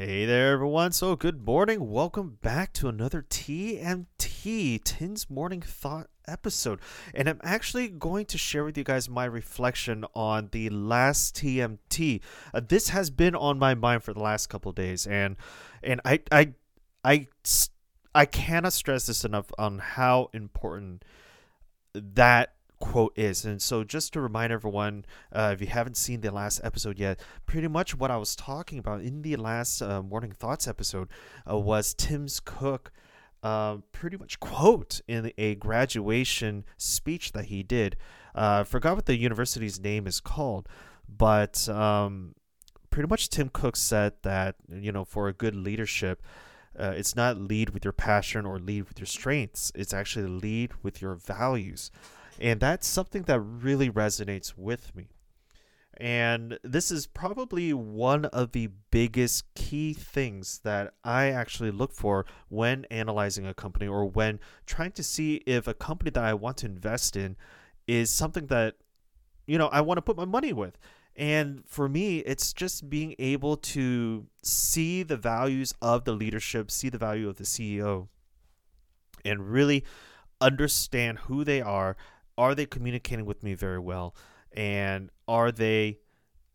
Hey there, everyone. So, good morning. Welcome back to another TMT, Tin's Morning Thought episode. And I'm actually going to share with you guys my reflection on the last TMT. Uh, this has been on my mind for the last couple days, and and I I I I cannot stress this enough on how important that quote is. And so, just to remind everyone, uh, if you haven't seen the last episode yet, pretty much what I was talking about in the last uh, Morning Thoughts episode uh, was Tim's Cook. Uh, pretty much quote in a graduation speech that he did. Uh, forgot what the university's name is called, but um, pretty much Tim Cook said that you know for a good leadership, uh, it's not lead with your passion or lead with your strengths. It's actually lead with your values. And that's something that really resonates with me. And this is probably one of the biggest key things that I actually look for when analyzing a company or when trying to see if a company that I want to invest in is something that, you know, I want to put my money with. And for me, it's just being able to see the values of the leadership, see the value of the CEO, and really understand who they are, are they communicating with me very well? And are they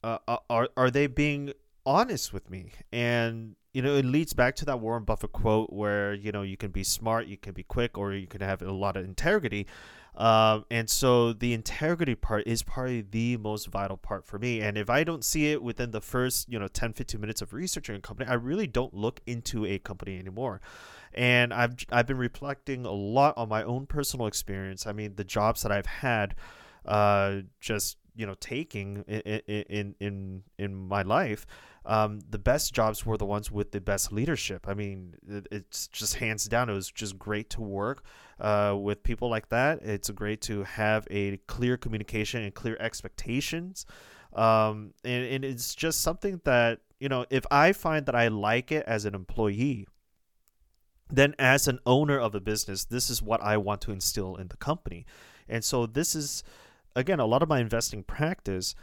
uh, uh, are are they being honest with me? And you know it leads back to that Warren Buffett quote where you know you can be smart you can be quick or you can have a lot of integrity. Um, and so the integrity part is probably the most vital part for me. And if I don't see it within the first you know 10 15 minutes of researching a company I really don't look into a company anymore and I've I've been reflecting a lot on my own personal experience. I mean, the jobs that I've had, uh, just you know, taking in in in my life, um, the best jobs were the ones with the best leadership. I mean, it, it's just hands down. It was just great to work uh, with people like that. It's great to have a clear communication and clear expectations. Um, and, and it's just something that you know, if I find that I like it as an employee, then as an owner of a business this is what i want to instill in the company. And so this is again a lot of my investing practice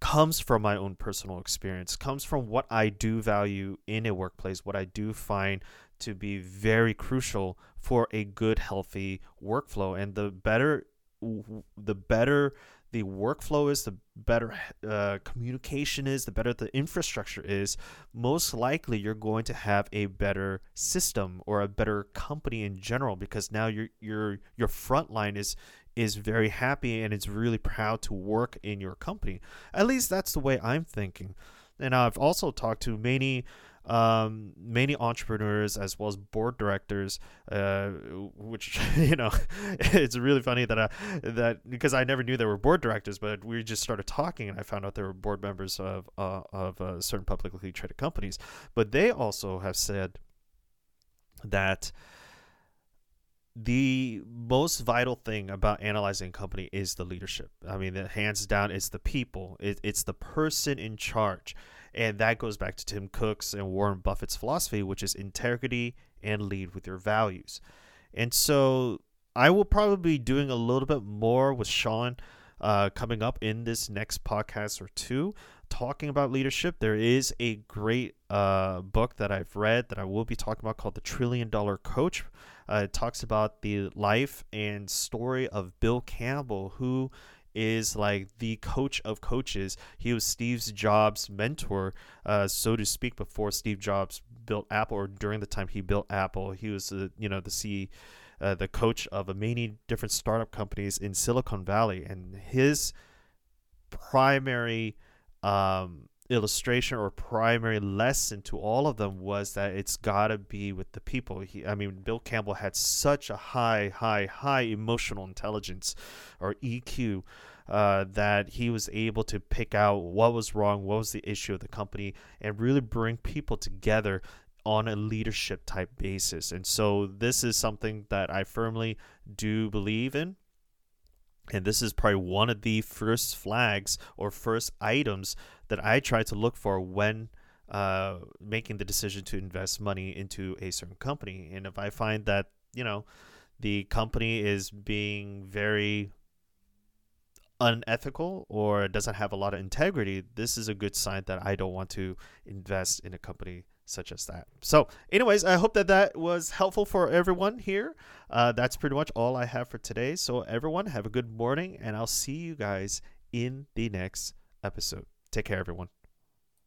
comes from my own personal experience comes from what i do value in a workplace what i do find to be very crucial for a good healthy workflow. And the better the better the workflow is, the better uh, communication is, the better the infrastructure is, most likely you're going to have a better system or a better company in general because now your your your front line is is very happy and is really proud to work in your company. At least that's the way I'm thinking. And I've also talked to many um, many entrepreneurs as well as board directors, uh, which you know, it's really funny that I, that because I never knew there were board directors, but we just started talking and I found out there were board members of uh, of uh, certain publicly traded companies. But they also have said that the most vital thing about analyzing a company is the leadership. I mean, the hands down, it's the people. It, it's the person in charge. And that goes back to Tim Cook's and Warren Buffett's philosophy, which is integrity and lead with your values. And so I will probably be doing a little bit more with Sean uh, coming up in this next podcast or two, talking about leadership. There is a great uh, book that I've read that I will be talking about called The Trillion Dollar Coach. Uh, it talks about the life and story of Bill Campbell, who is like the coach of coaches. He was Steve Jobs' mentor, uh, so to speak, before Steve Jobs built Apple or during the time he built Apple. He was, uh, you know, the C, uh, the coach of many different startup companies in Silicon Valley, and his primary um, illustration or primary lesson to all of them was that it's got to be with the people. He, I mean, Bill Campbell had such a high, high, high emotional intelligence or EQ uh, that he was able to pick out what was wrong, what was the issue of the company, and really bring people together on a leadership type basis. And so this is something that I firmly do believe in. And this is probably one of the first flags or first items that I try to look for when uh, making the decision to invest money into a certain company. And if I find that, you know, the company is being very unethical or doesn't have a lot of integrity, this is a good sign that I don't want to invest in a company such as that. So, anyways, I hope that that was helpful for everyone here. Uh, that's pretty much all I have for today. So, everyone, have a good morning, and I'll see you guys in the next episode. Take care, everyone.